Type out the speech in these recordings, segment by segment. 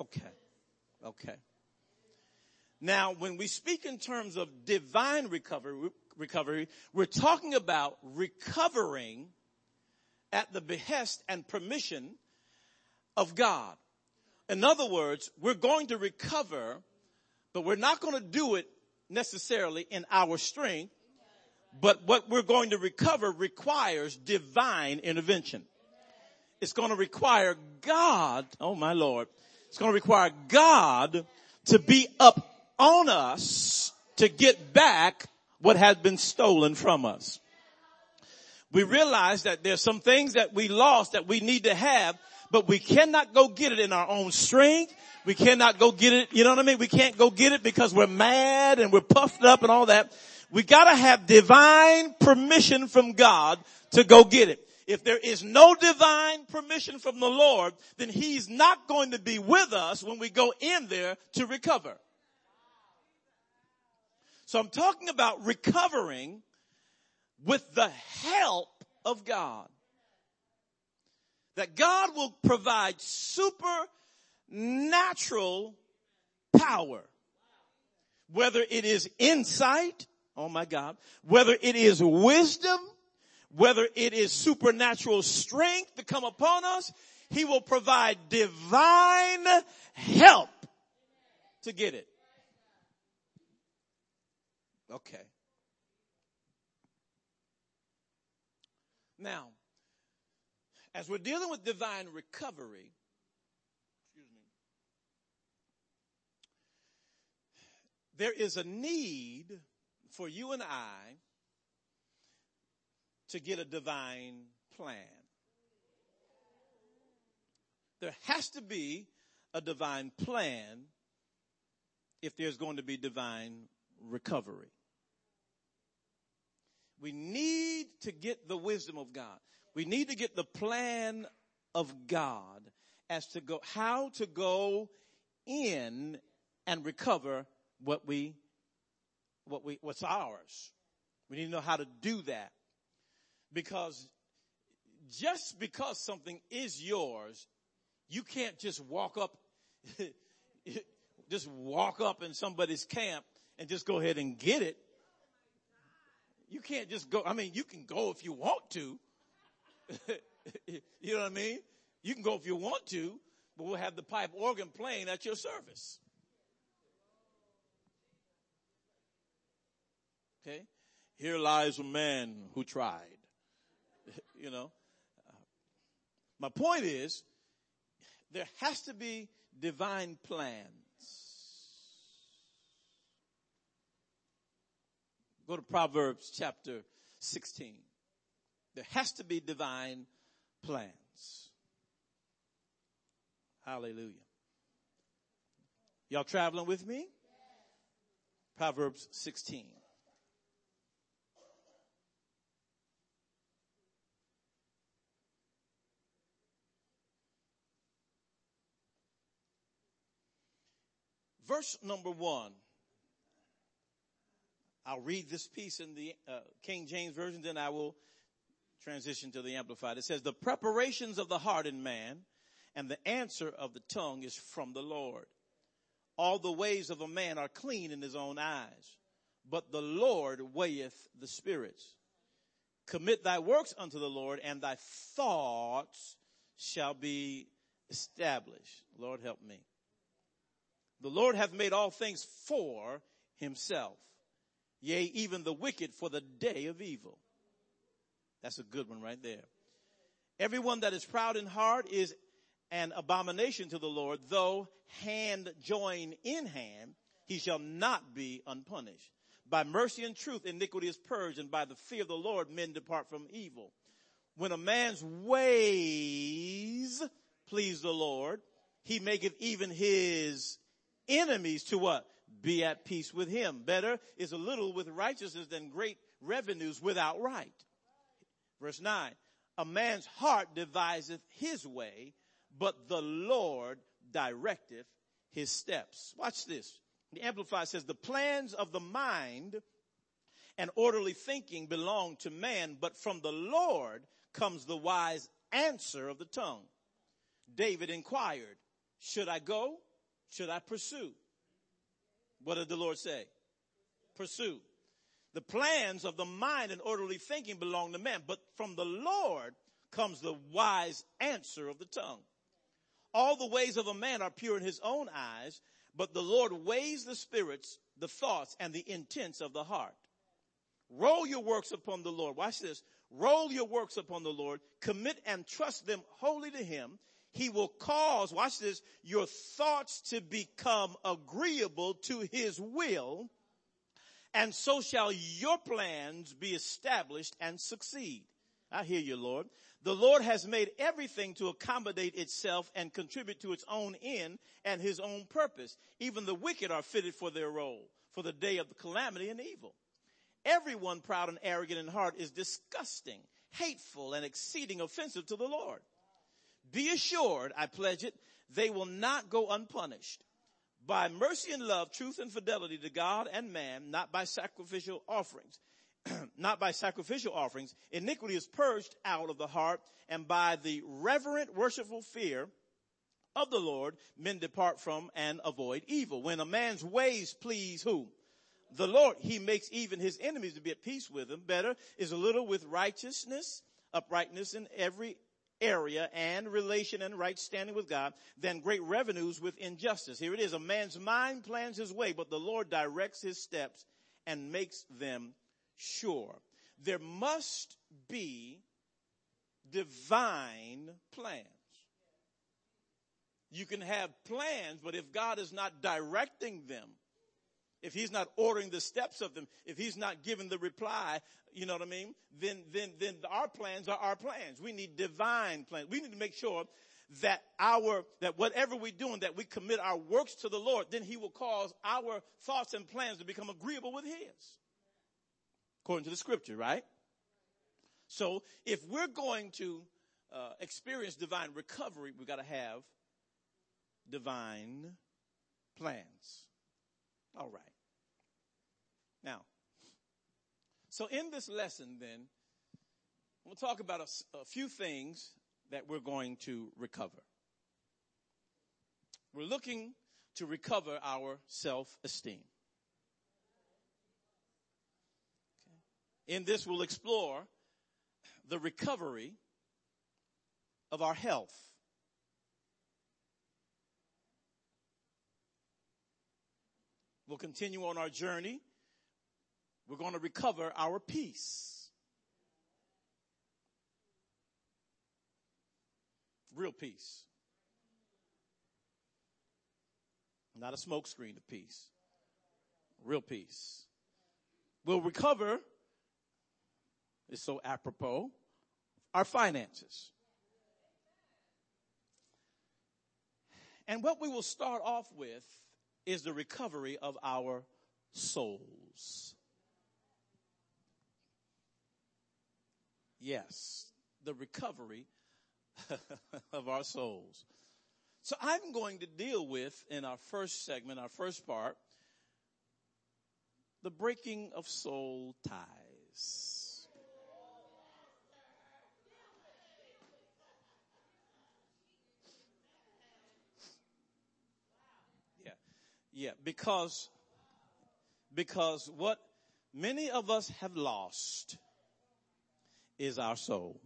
Okay. Okay. Now, when we speak in terms of divine recovery, recovery, we're talking about recovering at the behest and permission of God. In other words, we're going to recover, but we're not going to do it necessarily in our strength, but what we're going to recover requires divine intervention. It's going to require God, oh my Lord, it's going to require God to be up on us to get back what has been stolen from us. We realize that there's some things that we lost that we need to have, but we cannot go get it in our own strength. We cannot go get it, you know what I mean? We can't go get it because we're mad and we're puffed up and all that. We gotta have divine permission from God to go get it. If there is no divine permission from the Lord, then He's not going to be with us when we go in there to recover. So I'm talking about recovering with the help of God. That God will provide supernatural power. Whether it is insight, oh my God, whether it is wisdom, whether it is supernatural strength to come upon us, He will provide divine help to get it. Okay. Now, as we're dealing with divine recovery, there is a need for you and I to get a divine plan. There has to be a divine plan if there's going to be divine recovery. We need to get the wisdom of God. We need to get the plan of God as to go, how to go in and recover what we, what we, what's ours. We need to know how to do that. Because just because something is yours, you can't just walk up, just walk up in somebody's camp and just go ahead and get it. You can't just go. I mean, you can go if you want to. you know what I mean? You can go if you want to, but we'll have the pipe organ playing at your service. Okay? Here lies a man who tried. You know? My point is, there has to be divine plans. Go to Proverbs chapter 16. There has to be divine plans. Hallelujah. Y'all traveling with me? Proverbs 16. Verse number one. I'll read this piece in the uh, King James Version, then I will transition to the Amplified. It says, the preparations of the heart in man and the answer of the tongue is from the Lord. All the ways of a man are clean in his own eyes, but the Lord weigheth the spirits. Commit thy works unto the Lord and thy thoughts shall be established. Lord help me. The Lord hath made all things for himself yea, even the wicked for the day of evil. That's a good one right there. Everyone that is proud in heart is an abomination to the Lord, though hand join in hand, he shall not be unpunished. By mercy and truth, iniquity is purged, and by the fear of the Lord, men depart from evil. When a man's ways please the Lord, he maketh even his enemies to what? be at peace with him. Better is a little with righteousness than great revenues without right. Verse 9, a man's heart deviseth his way, but the Lord directeth his steps. Watch this. The Amplified says, the plans of the mind and orderly thinking belong to man, but from the Lord comes the wise answer of the tongue. David inquired, should I go should I pursue? What did the Lord say? Pursue. The plans of the mind and orderly thinking belong to man, but from the Lord comes the wise answer of the tongue. All the ways of a man are pure in his own eyes, but the Lord weighs the spirits, the thoughts, and the intents of the heart. Roll your works upon the Lord. Watch this. Roll your works upon the Lord. Commit and trust them wholly to him. He will cause, watch this, your thoughts to become agreeable to his will. And so shall your plans be established and succeed. I hear you, Lord. The Lord has made everything to accommodate itself and contribute to its own end and his own purpose. Even the wicked are fitted for their role, for the day of the calamity and evil. Everyone proud and arrogant in heart is disgusting, hateful, and exceeding offensive to the Lord. Be assured, I pledge it, they will not go unpunished. By mercy and love, truth and fidelity to God and man, not by sacrificial offerings. not by sacrificial offerings, iniquity is purged out of the heart, and by the reverent worshipful fear of the Lord, men depart from and avoid evil. When a man's ways please who? The Lord, he makes even his enemies to be at peace with him. Better is a little with righteousness, uprightness in every area and relation and right standing with God than great revenues with injustice. Here it is. A man's mind plans his way, but the Lord directs his steps and makes them sure. There must be divine plans. You can have plans, but if God is not directing them, if he's not ordering the steps of them, if he's not giving the reply, you know what I mean? Then, then, then our plans are our plans. We need divine plans. We need to make sure that our, that whatever we're doing, that we commit our works to the Lord, then he will cause our thoughts and plans to become agreeable with his. According to the scripture, right? So if we're going to uh, experience divine recovery, we've got to have divine plans. All right. Now, so in this lesson, then, we'll talk about a, a few things that we're going to recover. We're looking to recover our self-esteem. Okay. In this, we'll explore the recovery of our health. We'll continue on our journey we're going to recover our peace. Real peace. Not a smokescreen of peace. Real peace. We'll recover, it's so apropos, our finances. And what we will start off with is the recovery of our souls. Yes, the recovery of our souls. So I'm going to deal with in our first segment, our first part, the breaking of soul ties. Yeah. Yeah, because because what many of us have lost is our soul.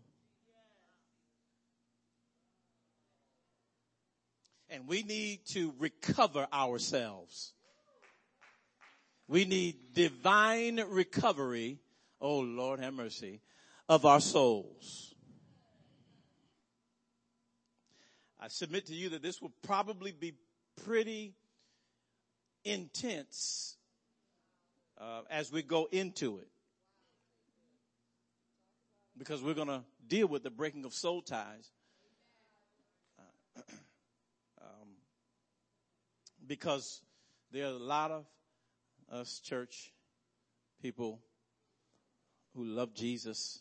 And we need to recover ourselves. We need divine recovery, oh Lord have mercy, of our souls. I submit to you that this will probably be pretty intense uh, as we go into it because we're going to deal with the breaking of soul ties. Uh, um, because there are a lot of us church people who love Jesus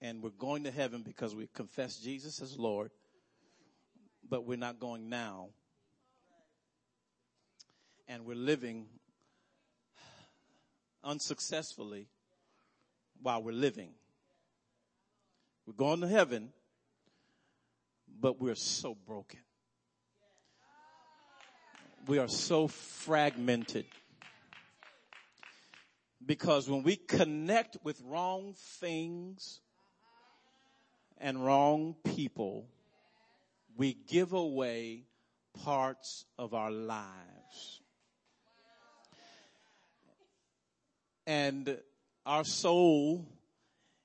and we're going to heaven because we confess Jesus as Lord, but we're not going now. And we're living unsuccessfully while we're living. We're going to heaven, but we're so broken. We are so fragmented. Because when we connect with wrong things and wrong people, we give away parts of our lives. And our soul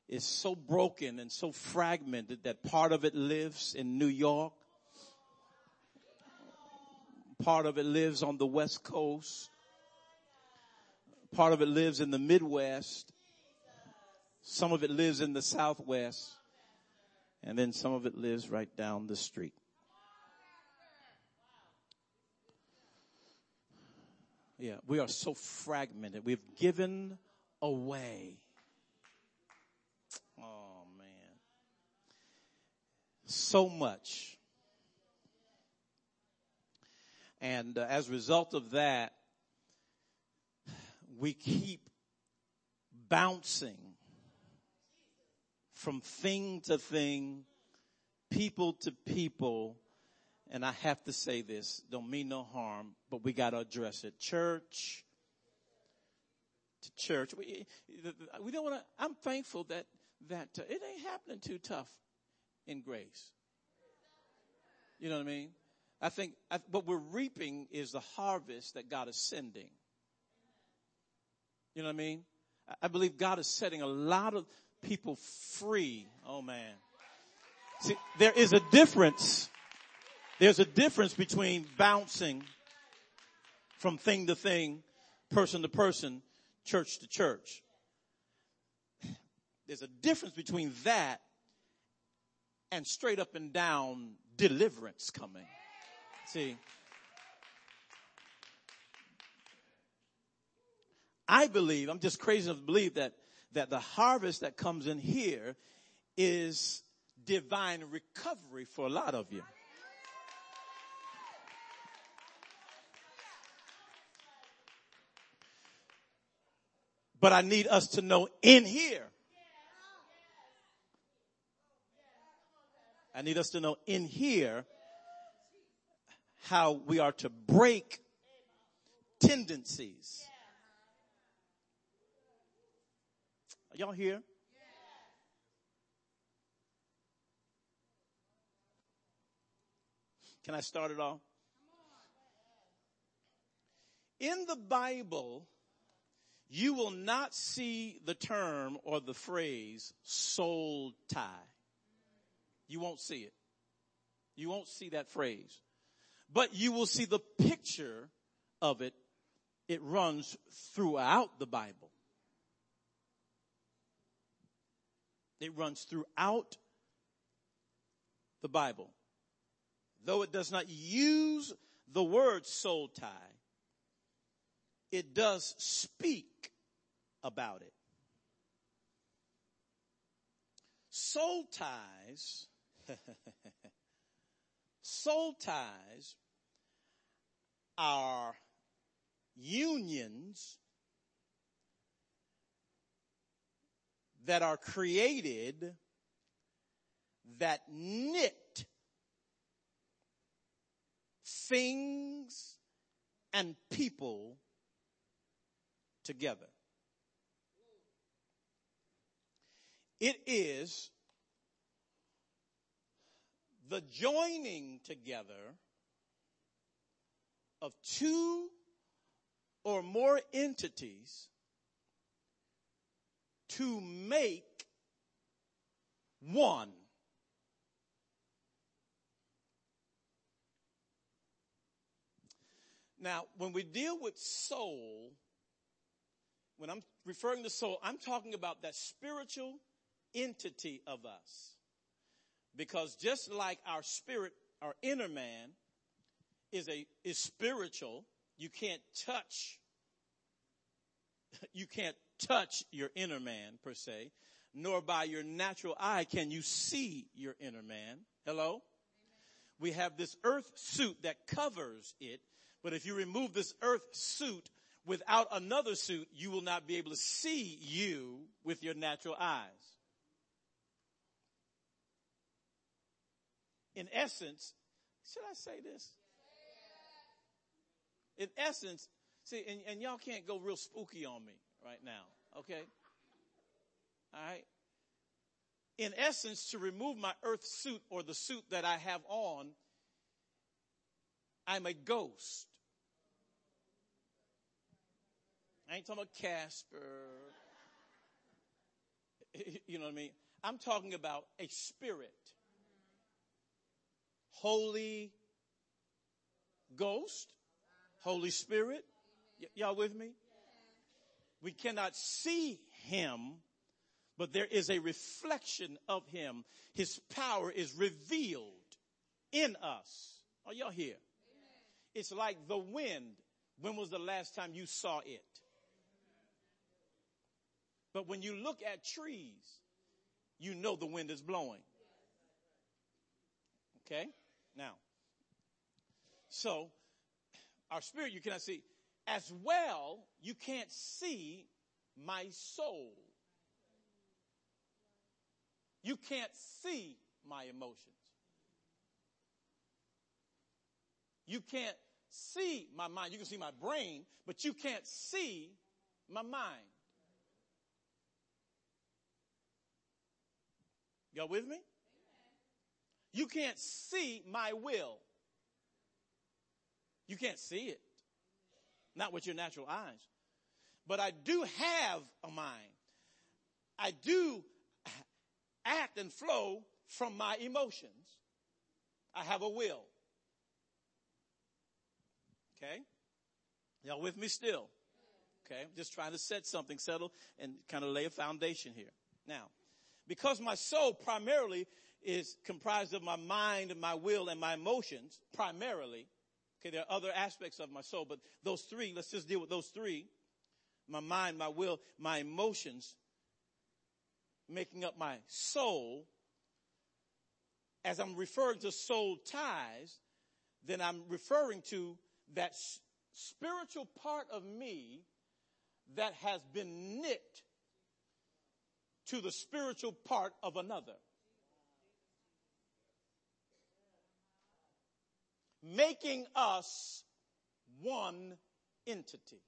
is so broken and so fragmented that part of it lives in New York. Part of it lives on the West Coast. Part of it lives in the Midwest. Some of it lives in the Southwest. And then some of it lives right down the street. Yeah, we are so fragmented. We've given away. Oh man. So much. And uh, as a result of that, we keep bouncing from thing to thing, people to people, and I have to say this, don't mean no harm, but we gotta address it. Church to church. We, we don't wanna, I'm thankful that, that uh, it ain't happening too tough in grace. You know what I mean? I think I, what we're reaping is the harvest that God is sending. You know what I mean? I believe God is setting a lot of people free. Oh man. See, there is a difference. There's a difference between bouncing from thing to thing, person to person, church to church. There's a difference between that and straight up and down deliverance coming. See, I believe, I'm just crazy enough to believe that, that the harvest that comes in here is divine recovery for a lot of you. But I need us to know in here. I need us to know in here how we are to break tendencies. Are y'all here? Can I start it off? In the Bible, you will not see the term or the phrase soul tie. You won't see it. You won't see that phrase. But you will see the picture of it. It runs throughout the Bible. It runs throughout the Bible. Though it does not use the word soul tie, it does speak about it. Soul ties, soul ties are unions that are created that knit things and people together. It is the joining together of two or more entities to make one. Now, when we deal with soul, when I'm referring to soul, I'm talking about that spiritual entity of us. Because just like our spirit, our inner man is a, is spiritual, you can't touch, you can't touch your inner man per se, nor by your natural eye can you see your inner man. Hello? Amen. We have this earth suit that covers it, but if you remove this earth suit, without another suit, you will not be able to see you with your natural eyes. In essence, should I say this? in essence, see, and, and y'all can't go real spooky on me right now, okay? All right? In essence, to remove my earth suit or the suit that I have on, I'm a ghost. I ain't talking about Casper. You know what I mean? I'm talking about a spirit. Holy Ghost, Holy Spirit. Y- y'all with me? We cannot see him, but there is a reflection of him. His power is revealed in us. Are y'all here? It's like the wind. When was the last time you saw it? But when you look at trees, you know the wind is blowing. Okay? Now, so our spirit you cannot see. As well, you can't see my soul. You can't see my emotions. You can't see my mind. You can see my brain, but you can't see my mind. Y'all with me? You can't see my will. You can't see it. Not with your natural eyes. But I do have a mind. I do act and flow from my emotions. I have a will. Okay? Y'all with me still? Okay? Just trying to set something, settle, and kind of lay a foundation here. Now, because my soul primarily is comprised of my mind my will and my emotions, primarily. Okay, there are other aspects of my soul, but those three, let's just deal with those three. My mind, my will, my emotions, making up my soul. As I'm referring to soul ties, then I'm referring to that spiritual part of me that has been knit to the spiritual part of another. Making us one entity.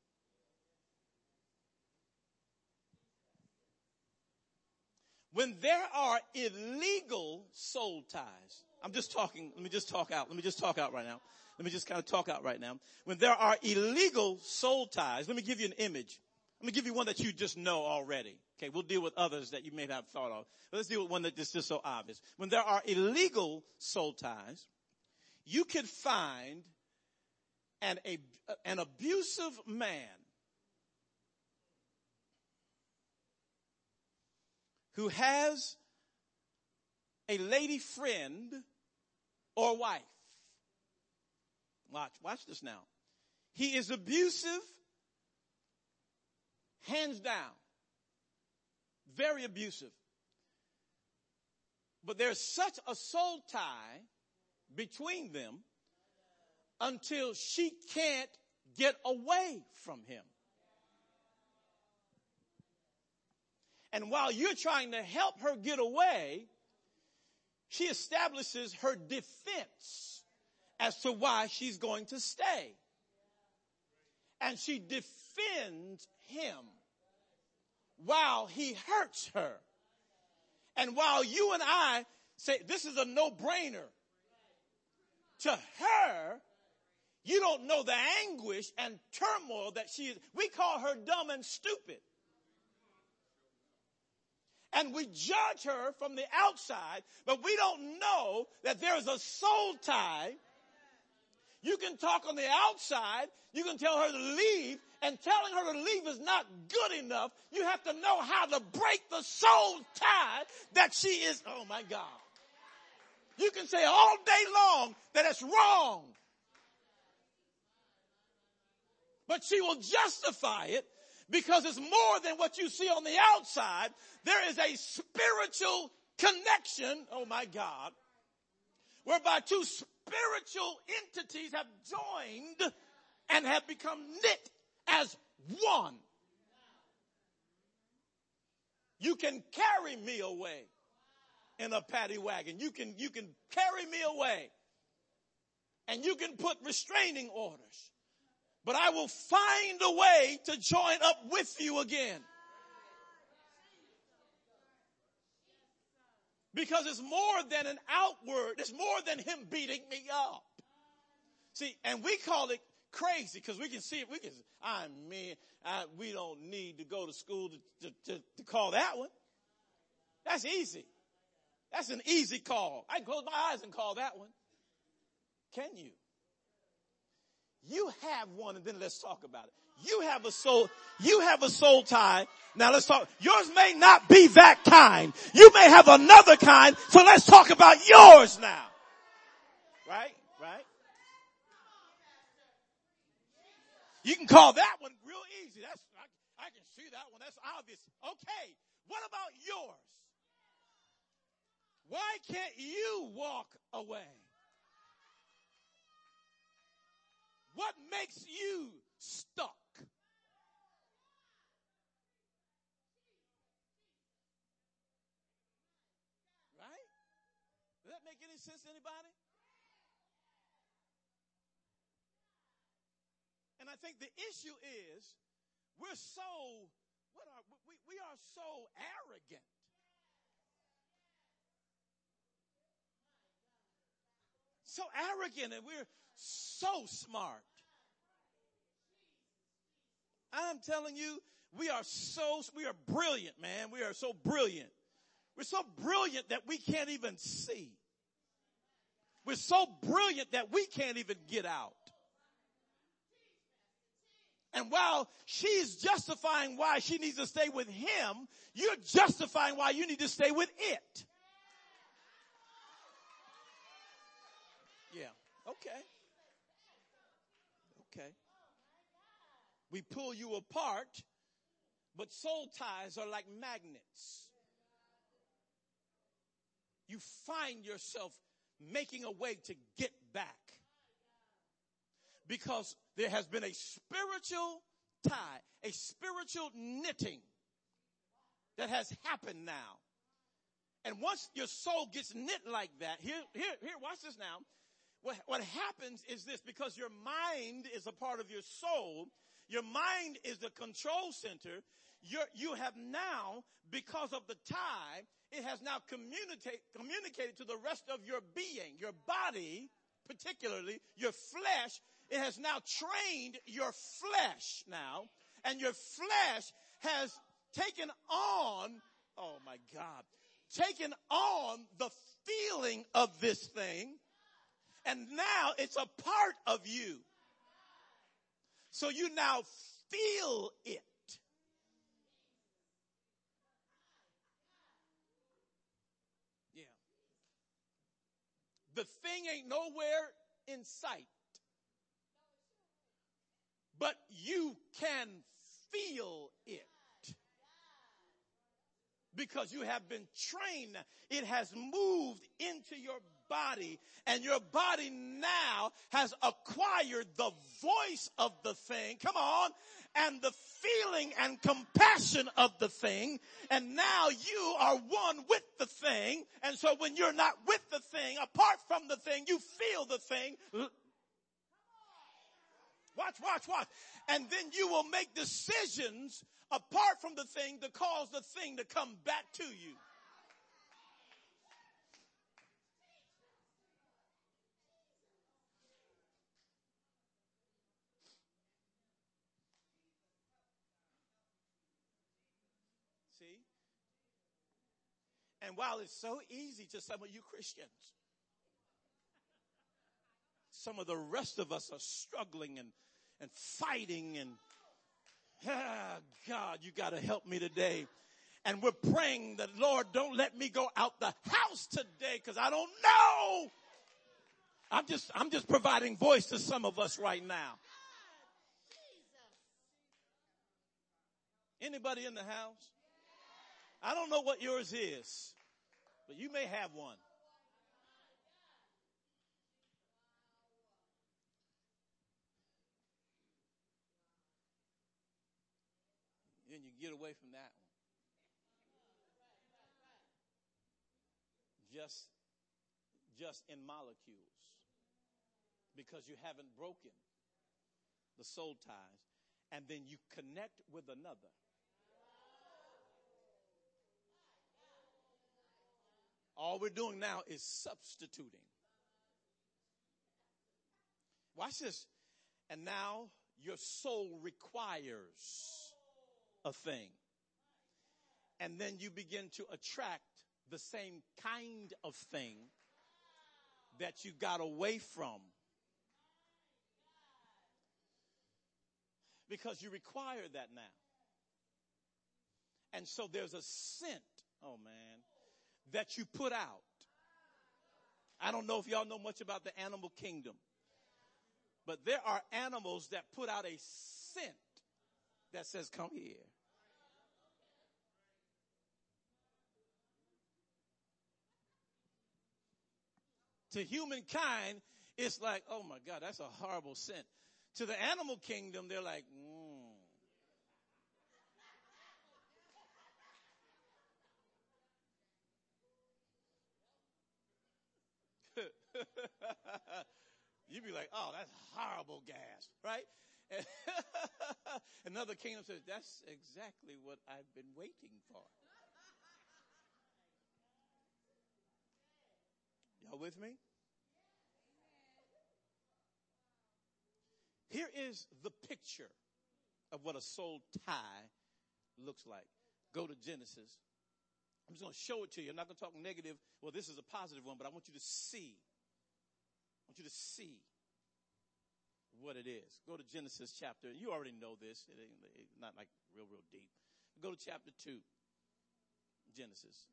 When there are illegal soul ties, I'm just talking, let me just talk out, let me just talk out right now. Let me just kind of talk out right now. When there are illegal soul ties, let me give you an image. Let me give you one that you just know already. Okay, we'll deal with others that you may not have thought of. Let's deal with one that is just so obvious. When there are illegal soul ties, you could find an, a, an abusive man who has a lady friend or wife. Watch, watch this now. He is abusive, hands down. Very abusive. But there's such a soul tie between them until she can't get away from him. And while you're trying to help her get away, she establishes her defense as to why she's going to stay. And she defends him while he hurts her. And while you and I say this is a no-brainer, to her, you don't know the anguish and turmoil that she is. We call her dumb and stupid. And we judge her from the outside, but we don't know that there is a soul tie. You can talk on the outside, you can tell her to leave, and telling her to leave is not good enough. You have to know how to break the soul tie that she is, oh my God. You can say all day long that it's wrong. But she will justify it because it's more than what you see on the outside. There is a spiritual connection, oh my God, whereby two spiritual entities have joined and have become knit as one. You can carry me away in a paddy wagon. You can, you can carry me away and you can put restraining orders. But I will find a way to join up with you again. Because it's more than an outward, it's more than him beating me up. See, and we call it crazy because we can see it. We can, I mean, I, we don't need to go to school to, to, to, to call that one. That's easy. That's an easy call. I can close my eyes and call that one. Can you? You have one and then let's talk about it. You have a soul, you have a soul tie. Now let's talk. Yours may not be that kind. You may have another kind. So let's talk about yours now. Right? Right? You can call that one real easy. That's, I, I can see that one. That's obvious. Okay. What about yours? Why can't you walk away? What makes you stuck? Right? Does that make any sense to anybody? And I think the issue is we're so what are we, we are so arrogant. So arrogant and we're so smart. I'm telling you, we are so, we are brilliant, man. We are so brilliant. We're so brilliant that we can't even see. We're so brilliant that we can't even get out. And while she's justifying why she needs to stay with him, you're justifying why you need to stay with it. Yeah. Okay. Okay. We pull you apart, but soul ties are like magnets. You find yourself making a way to get back because there has been a spiritual tie, a spiritual knitting that has happened now. And once your soul gets knit like that, here, here, here, watch this now. What, what happens is this, because your mind is a part of your soul, your mind is the control center, you're, you have now, because of the tie, it has now communicate, communicated to the rest of your being, your body, particularly your flesh, it has now trained your flesh now, and your flesh has taken on, oh my God, taken on the feeling of this thing, and now it's a part of you. So you now feel it. Yeah. The thing ain't nowhere in sight but you can feel it. Because you have been trained. It has moved into your body and your body now has acquired the voice of the thing. Come on. And the feeling and compassion of the thing. And now you are one with the thing. And so when you're not with the thing, apart from the thing, you feel the thing Watch, watch, watch. And then you will make decisions apart from the thing to cause the thing to come back to you. See? And while it's so easy to some of you Christians, some of the rest of us are struggling and, and fighting and, ah, God, you got to help me today. And we're praying that Lord, don't let me go out the house today because I don't know. I'm just, I'm just providing voice to some of us right now. Anybody in the house? I don't know what yours is, but you may have one. Get away from that one. Just, just in molecules. Because you haven't broken the soul ties, and then you connect with another. All we're doing now is substituting. Watch this. And now your soul requires a thing. And then you begin to attract the same kind of thing that you got away from. Because you require that now. And so there's a scent, oh man, that you put out. I don't know if y'all know much about the animal kingdom, but there are animals that put out a scent that says, come here. To humankind, it's like, oh my God, that's a horrible scent. To the animal kingdom, they're like, mm. You'd be like, oh, that's horrible gas, right? Another kingdom says, that's exactly what I've been waiting for. Y'all with me? Here is the picture of what a soul tie looks like. Go to Genesis. I'm just going to show it to you. I'm not going to talk negative. Well, this is a positive one, but I want you to see. I want you to see what it is. Go to Genesis chapter. You already know this. It ain't it's not like real, real deep. Go to chapter 2. Genesis.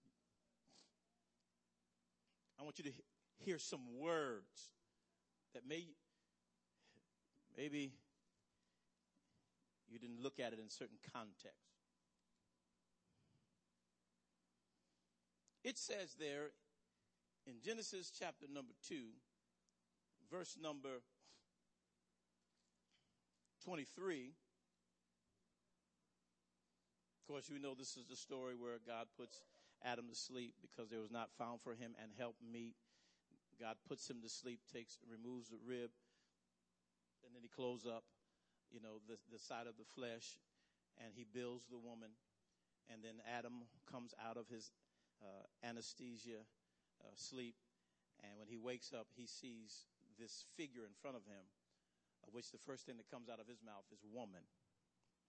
I want you to hear some words that may, maybe you didn't look at it in certain context. It says there in Genesis chapter number 2, verse number 23. Of course, you know this is the story where God puts Adam to sleep because there was not found for him and help meet. God puts him to sleep, takes, removes the rib, and then he closes up, you know, the, the side of the flesh, and he builds the woman. And then Adam comes out of his uh, anesthesia uh, sleep, and when he wakes up, he sees this figure in front of him, of which the first thing that comes out of his mouth is woman.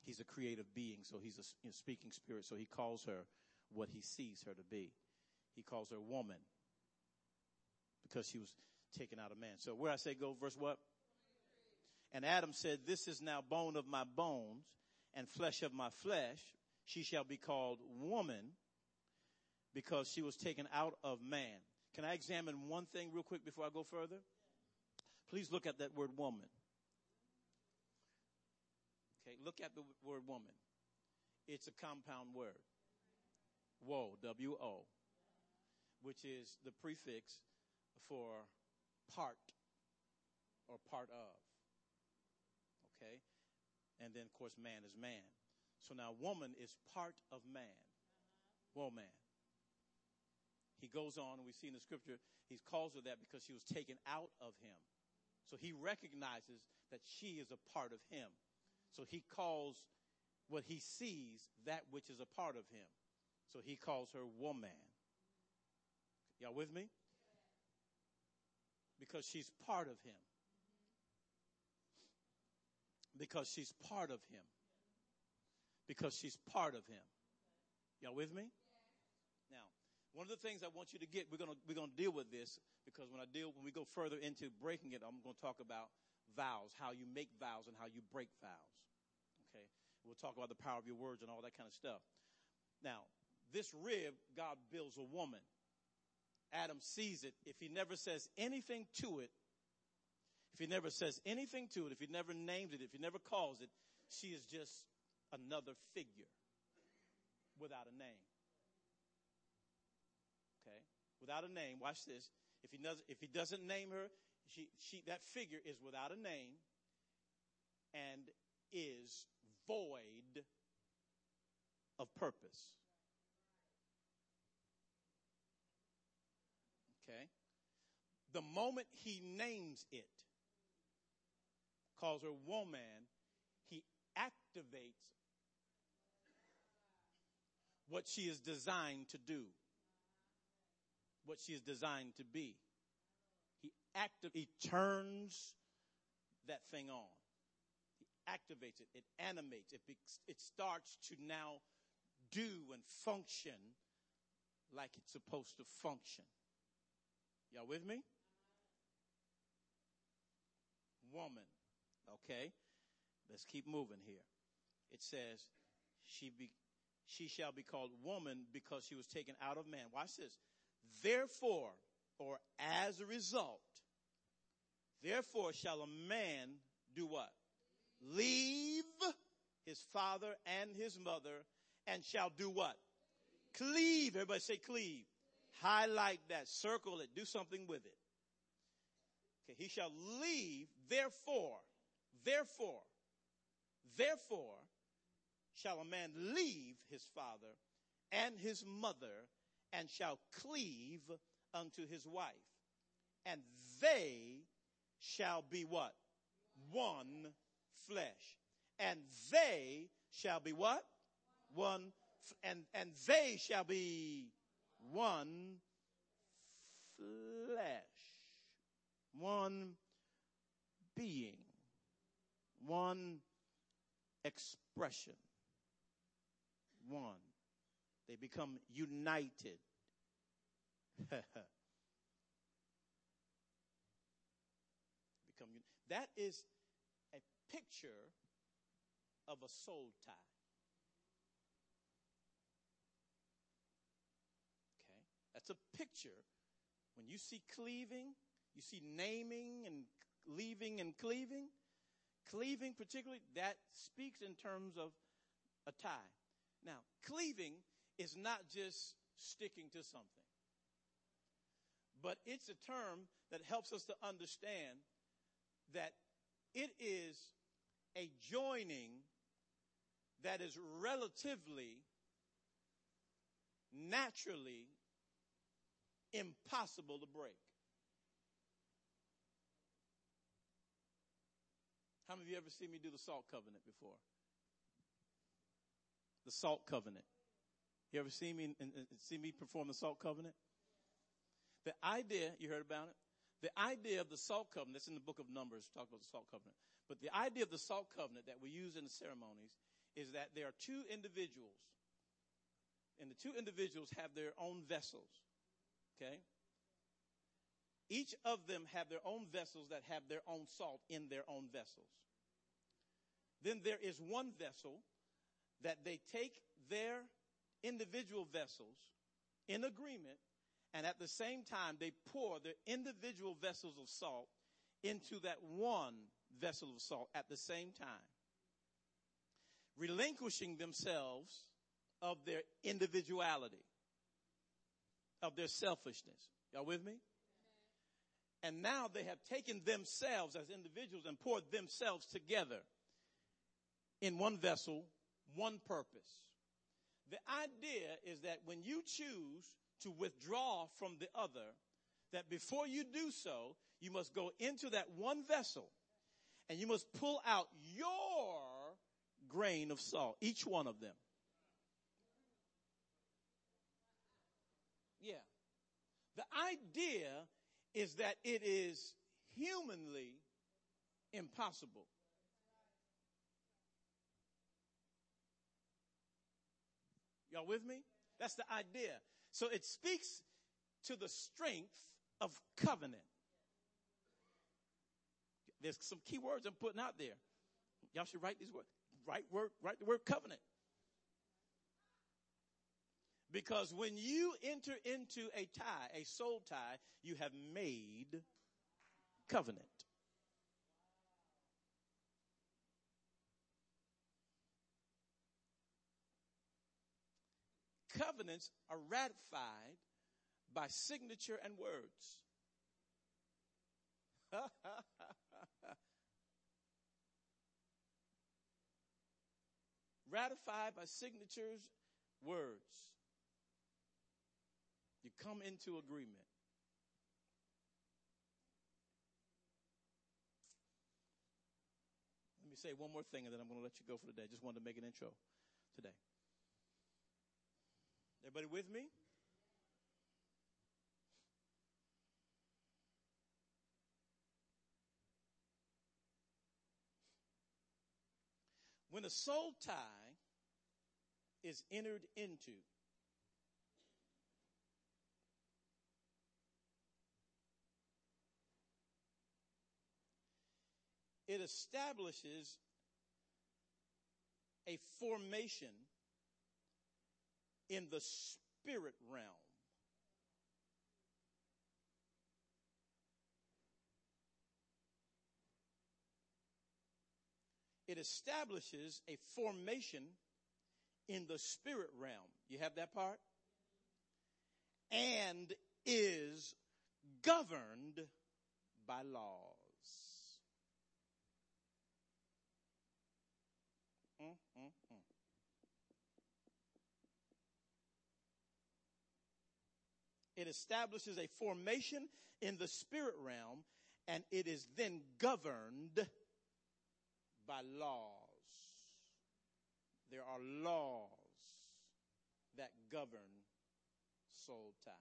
He's a creative being, so he's a speaking spirit, so he calls her what he sees her to be. He calls her woman because she was taken out of man. So where I say go, verse what? And Adam said, This is now bone of my bones and flesh of my flesh. She shall be called woman because she was taken out of man. Can I examine one thing real quick before I go further? Please look at that word woman. Okay, look at the word woman. It's a compound word. Wo, W-O, which is the prefix for part or part of. Okay? And then, of course, man is man. So now woman is part of man. Well, man. He goes on, and we see in the scripture, he calls her that because she was taken out of him. So he recognizes that she is a part of him. So he calls what he sees that which is a part of him. So he calls her woman. Y'all with me? Because she's part of him. Because she's part of him. Because she's part of him. Y'all with me? Now, one of the things I want you to get, we're gonna, we're gonna deal with this because when I deal, when we go further into breaking it, I'm gonna talk about vows, how you make vows and how you break vows. Okay? We'll talk about the power of your words and all that kind of stuff. Now, this rib, God builds a woman. Adam sees it. If he never says anything to it, if he never says anything to it, if he never names it, if he never calls it, she is just another figure without a name. Okay? Without a name, watch this. If he doesn't, if he doesn't name her, she, she, that figure is without a name and is void of purpose. Okay? The moment he names it, calls her woman, he activates what she is designed to do, what she is designed to be. Active, he turns that thing on. He activates it. It animates. It, it starts to now do and function like it's supposed to function. Y'all with me? Woman. Okay. Let's keep moving here. It says, she be, she shall be called woman because she was taken out of man. Watch this. Therefore, or as a result, therefore shall a man do what? Leave his father and his mother and shall do what? Cleave. Everybody say cleave. Highlight that. Circle it. Do something with it. Okay. He shall leave. Therefore, therefore, therefore shall a man leave his father and his mother and shall cleave unto his wife. And they shall be what? One flesh. And they shall be what? One. And, and they shall be one flesh. One being. One expression. One. They become united. become that is a picture of a soul tie. Okay? That's a picture. When you see cleaving, you see naming and leaving and cleaving. Cleaving, particularly, that speaks in terms of a tie. Now, cleaving is not just sticking to something, but it's a term that helps us to understand that it is a joining that is relatively, naturally impossible to break. How many of you ever seen me do the salt covenant before? The salt covenant. You ever seen me see me perform the salt covenant? The idea, you heard about it? The idea of the salt covenant, that's in the book of Numbers, talk about the salt covenant. But the idea of the salt covenant that we use in the ceremonies is that there are two individuals, and the two individuals have their own vessels. Okay? Each of them have their own vessels that have their own salt in their own vessels. Then there is one vessel that they take their individual vessels in agreement and at the same time they pour their individual vessels of salt into that one vessel of salt at the same time relinquishing themselves of their individuality of their selfishness. Y'all with me? And now they have taken themselves as individuals and poured themselves together in one vessel one purpose. The idea is that when you choose to withdraw from the other, that before you do so, you must go into that one vessel and you must pull out your grain of salt, each one of them. Yeah. The idea is that it is humanly impossible Y'all with me? That's the idea. So it speaks to the strength of covenant. There's some key words I'm putting out there. Y'all should write these words. Write word, write the word covenant. Because when you enter into a tie, a soul tie, you have made covenant. Covenants are ratified by signature and words. ratified by signatures, words. You come into agreement. Let me say one more thing and then I'm going to let you go for the day. Just wanted to make an intro today. Everybody with me? When a soul tie is entered into, it establishes a formation in the spirit realm. It establishes a formation in the spirit realm. You have that part? And is governed by laws. Mm, mm, mm. It establishes a formation in the spirit realm and it is then governed by laws. There are laws that govern soul ties.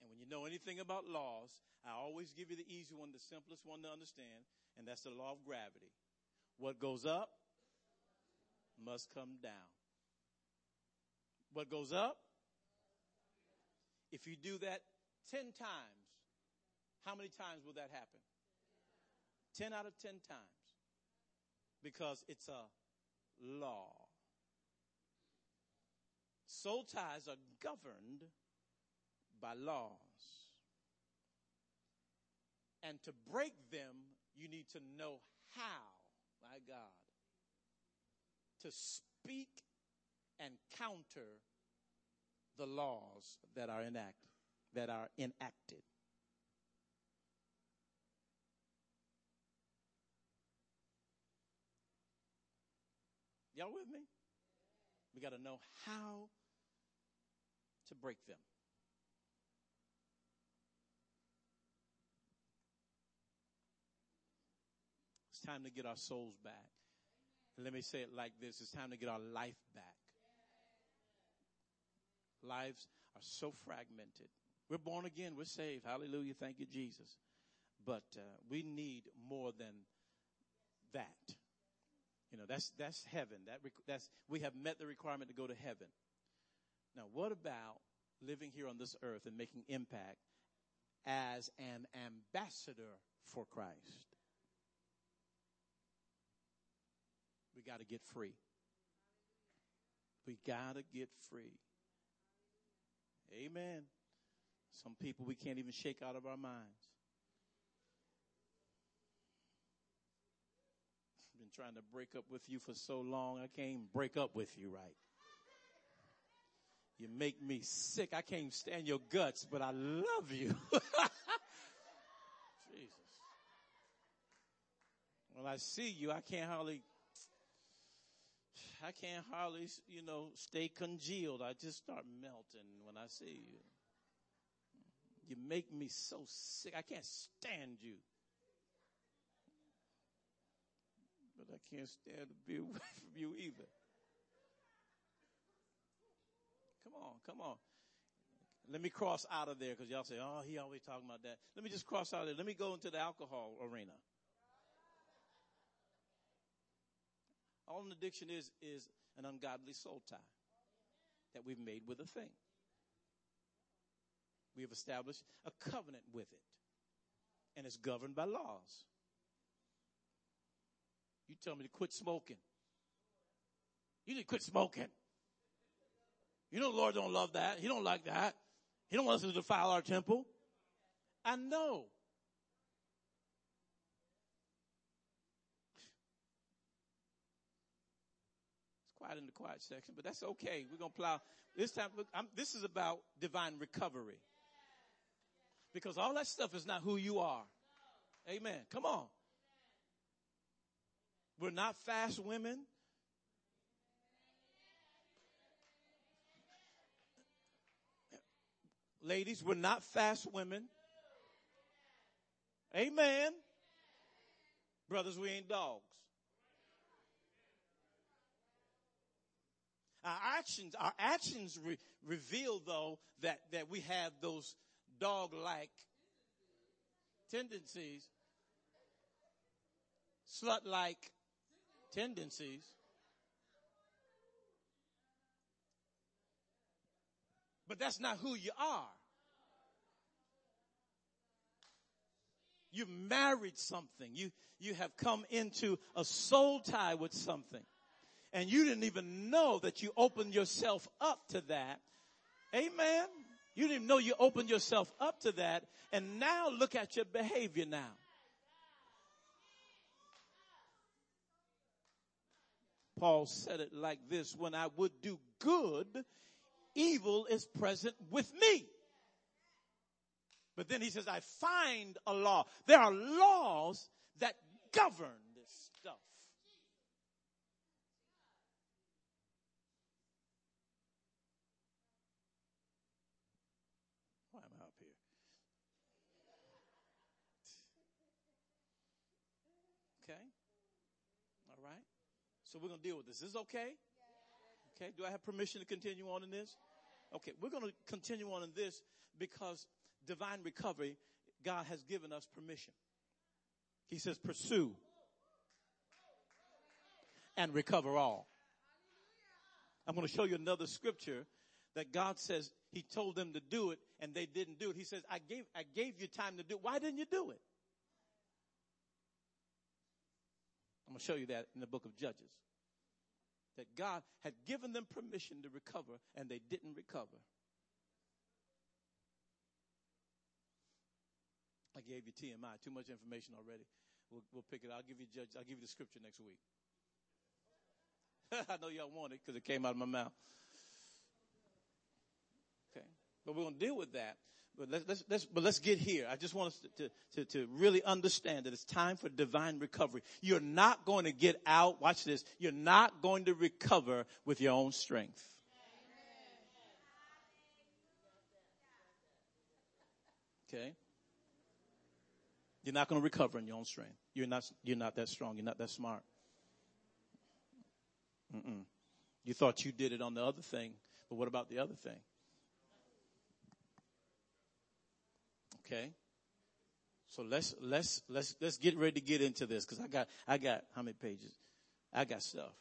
And when you know anything about laws, I always give you the easy one, the simplest one to understand, and that's the law of gravity. What goes up must come down. What goes up? If you do that 10 times, how many times will that happen? 10 out of 10 times. Because it's a law. Soul ties are governed by laws. And to break them, you need to know how, my God, to speak and counter the laws that are enacted, that are enacted. Y'all with me? We got to know how to break them. It's time to get our souls back. Let me say it like this. It's time to get our life back. Lives are so fragmented. We're born again. We're saved. Hallelujah. Thank you, Jesus. But uh, we need more than that. You know, that's, that's heaven. That, that's, we have met the requirement to go to heaven. Now, what about living here on this earth and making impact as an ambassador for Christ? We got to get free. We got to get free. Amen. Some people we can't even shake out of our minds. I've been trying to break up with you for so long, I can't break up with you right. You make me sick. I can't stand your guts, but I love you. Jesus. When I see you, I can't hardly I can't hardly, you know, stay congealed. I just start melting when I see you. You make me so sick. I can't stand you. But I can't stand to be away from you either. Come on, come on. Let me cross out of there because y'all say, oh, he always talking about that. Let me just cross out of there. Let me go into the alcohol arena. All an addiction is, is an ungodly soul tie that we've made with a thing. We have established a covenant with it. And it's governed by laws. You tell me to quit smoking. You need to quit smoking. You know the Lord don't love that. He don't like that. He don't want us to defile our temple. I know. Quiet in the quiet section, but that's okay. We're going to plow. This time, I'm, this is about divine recovery. Because all that stuff is not who you are. Amen. Come on. We're not fast women. Ladies, we're not fast women. Amen. Brothers, we ain't dogs. Our actions, our actions re- reveal though that, that we have those dog-like tendencies, slut-like tendencies. But that's not who you are. You married something. You, you have come into a soul tie with something and you didn't even know that you opened yourself up to that. Amen. You didn't even know you opened yourself up to that. And now look at your behavior now. Paul said it like this, when I would do good, evil is present with me. But then he says, I find a law. There are laws that govern So we're going to deal with this. Is this okay? Okay. Do I have permission to continue on in this? Okay. We're going to continue on in this because divine recovery, God has given us permission. He says, pursue and recover all. I'm going to show you another scripture that God says he told them to do it and they didn't do it. He says, I gave, I gave you time to do it. Why didn't you do it? Show you that in the book of Judges. That God had given them permission to recover and they didn't recover. I gave you TMI, too much information already. We'll, we'll pick it. I'll give you judge. I'll give you the scripture next week. I know y'all want it because it came out of my mouth. Okay, but we're going to deal with that. But let's, let's, let's, but let's get here. I just want us to, to, to really understand that it's time for divine recovery. You're not going to get out. Watch this. You're not going to recover with your own strength. Okay? You're not going to recover in your own strength. You're not, you're not that strong. You're not that smart. Mm-mm. You thought you did it on the other thing, but what about the other thing? Okay. So let's, let's, let's, let's get ready to get into this because I got, I got how many pages? I got stuff.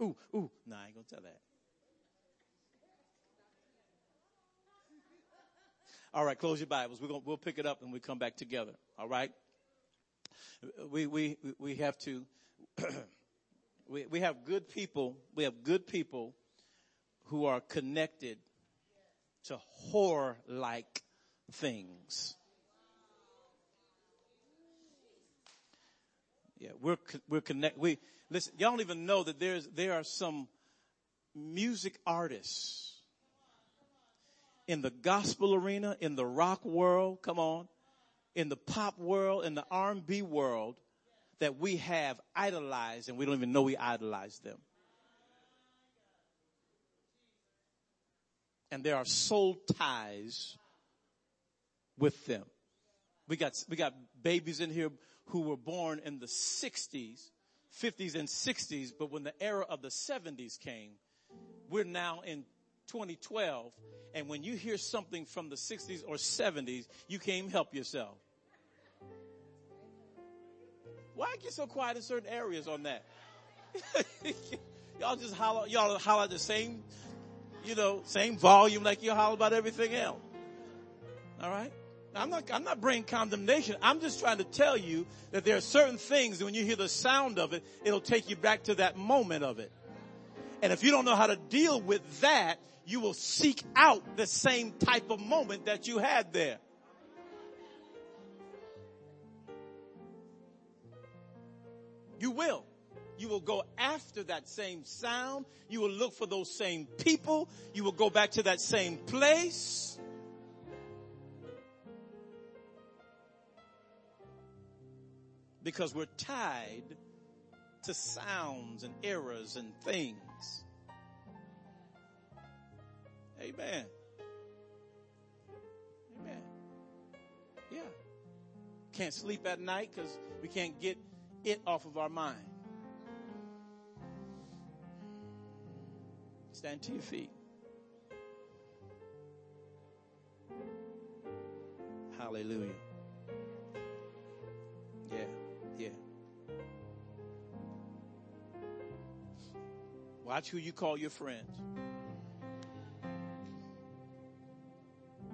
Ooh, ooh, nah, I ain't gonna tell that. All right, close your Bibles. We're gonna, we'll pick it up and we come back together. All right. We, we, we have to we, we have good people, we have good people who are connected to whore-like things. Yeah, we're, we're connect, we, listen, y'all don't even know that there's, there are some music artists in the gospel arena, in the rock world, come on, in the pop world, in the R&B world, that we have idolized and we don't even know we idolized them. And there are soul ties with them. We got, we got babies in here who were born in the 60s, 50s and 60s, but when the era of the 70s came, we're now in 2012, and when you hear something from the 60s or 70s, you can't help yourself. Why get so quiet in certain areas on that? y'all just holler, y'all holler the same, you know, same volume like you holler about everything else. All right? I'm not, I'm not bringing condemnation. I'm just trying to tell you that there are certain things when you hear the sound of it, it'll take you back to that moment of it. And if you don't know how to deal with that, you will seek out the same type of moment that you had there. You will. You will go after that same sound. You will look for those same people. You will go back to that same place. Because we're tied to sounds and eras and things. Amen. Amen. Yeah. Can't sleep at night because we can't get it off of our mind. Stand to your feet. Hallelujah. Yeah, yeah. Watch who you call your friends.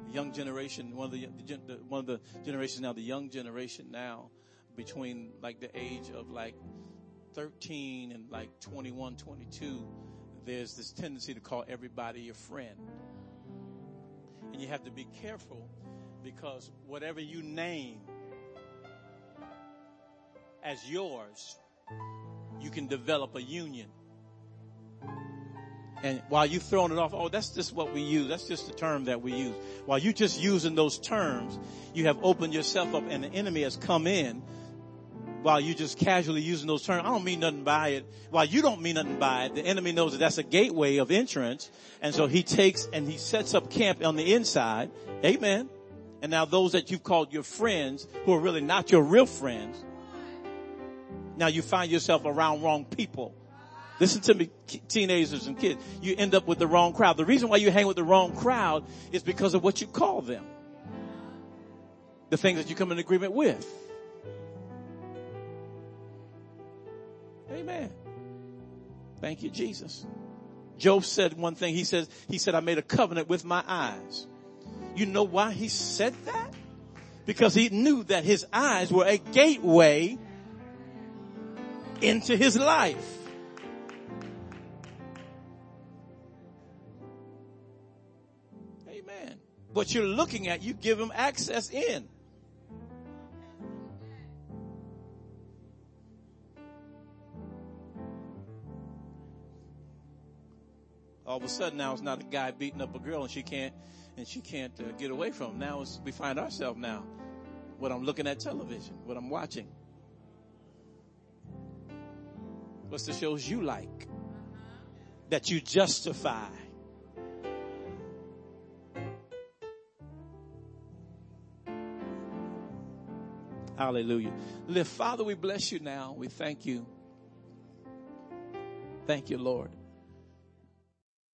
The young generation, one of the, the one of the generations now, the young generation now, between like the age of like 13 and like 21, 22, there's this tendency to call everybody your friend. And you have to be careful because whatever you name as yours, you can develop a union. And while you're throwing it off, oh, that's just what we use. That's just the term that we use. While you're just using those terms, you have opened yourself up and the enemy has come in while you just casually using those terms. I don't mean nothing by it. While you don't mean nothing by it, the enemy knows that that's a gateway of entrance. And so he takes and he sets up camp on the inside. Amen. And now those that you've called your friends who are really not your real friends, now you find yourself around wrong people. Listen to me, teenagers and kids. You end up with the wrong crowd. The reason why you hang with the wrong crowd is because of what you call them. The things that you come in agreement with. Amen. Thank you, Jesus. Job said one thing. He says, he said, I made a covenant with my eyes. You know why he said that? Because he knew that his eyes were a gateway into his life. Amen. What you're looking at, you give him access in. All of a sudden now it's not a guy beating up a girl and she can't and she can't uh, get away from him. Now we find ourselves now what I'm looking at television, what I'm watching. What's the shows you like that you justify? Hallelujah. Live, Father, we bless you now. We thank you. Thank you, Lord.